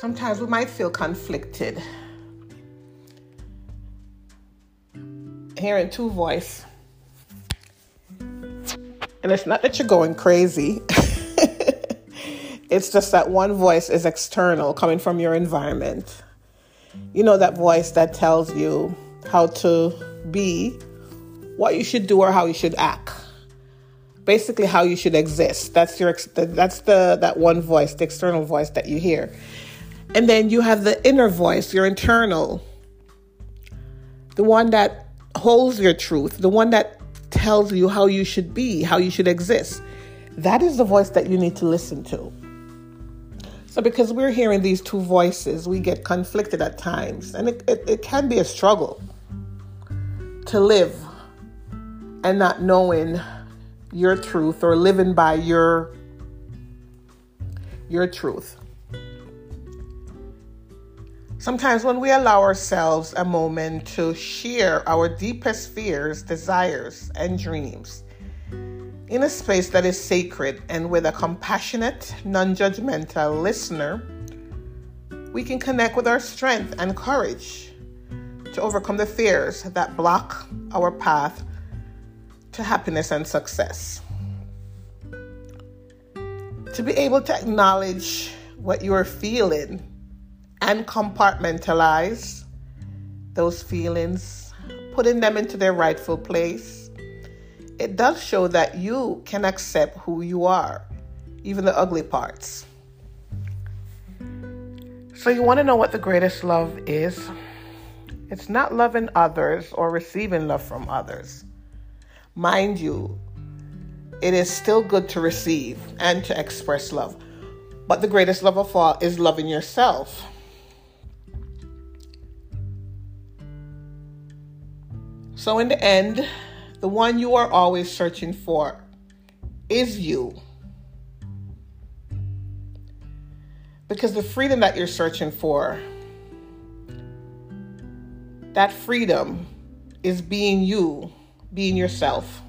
sometimes we might feel conflicted hearing two voice. And it's not that you're going crazy. it's just that one voice is external, coming from your environment. You know, that voice that tells you how to be, what you should do, or how you should act. Basically, how you should exist. That's your that's the that one voice, the external voice that you hear. And then you have the inner voice, your internal, the one that holds your truth, the one that tells you how you should be, how you should exist. That is the voice that you need to listen to. So, because we're hearing these two voices, we get conflicted at times, and it, it, it can be a struggle to live and not knowing your truth or living by your your truth. Sometimes, when we allow ourselves a moment to share our deepest fears, desires, and dreams in a space that is sacred and with a compassionate, non judgmental listener, we can connect with our strength and courage to overcome the fears that block our path to happiness and success. To be able to acknowledge what you are feeling and compartmentalize those feelings, putting them into their rightful place, it does show that you can accept who you are, even the ugly parts. So, you want to know what the greatest love is? It's not loving others or receiving love from others. Mind you, it is still good to receive and to express love. But the greatest love of all is loving yourself. So, in the end, the one you are always searching for is you. Because the freedom that you're searching for, that freedom is being you, being yourself.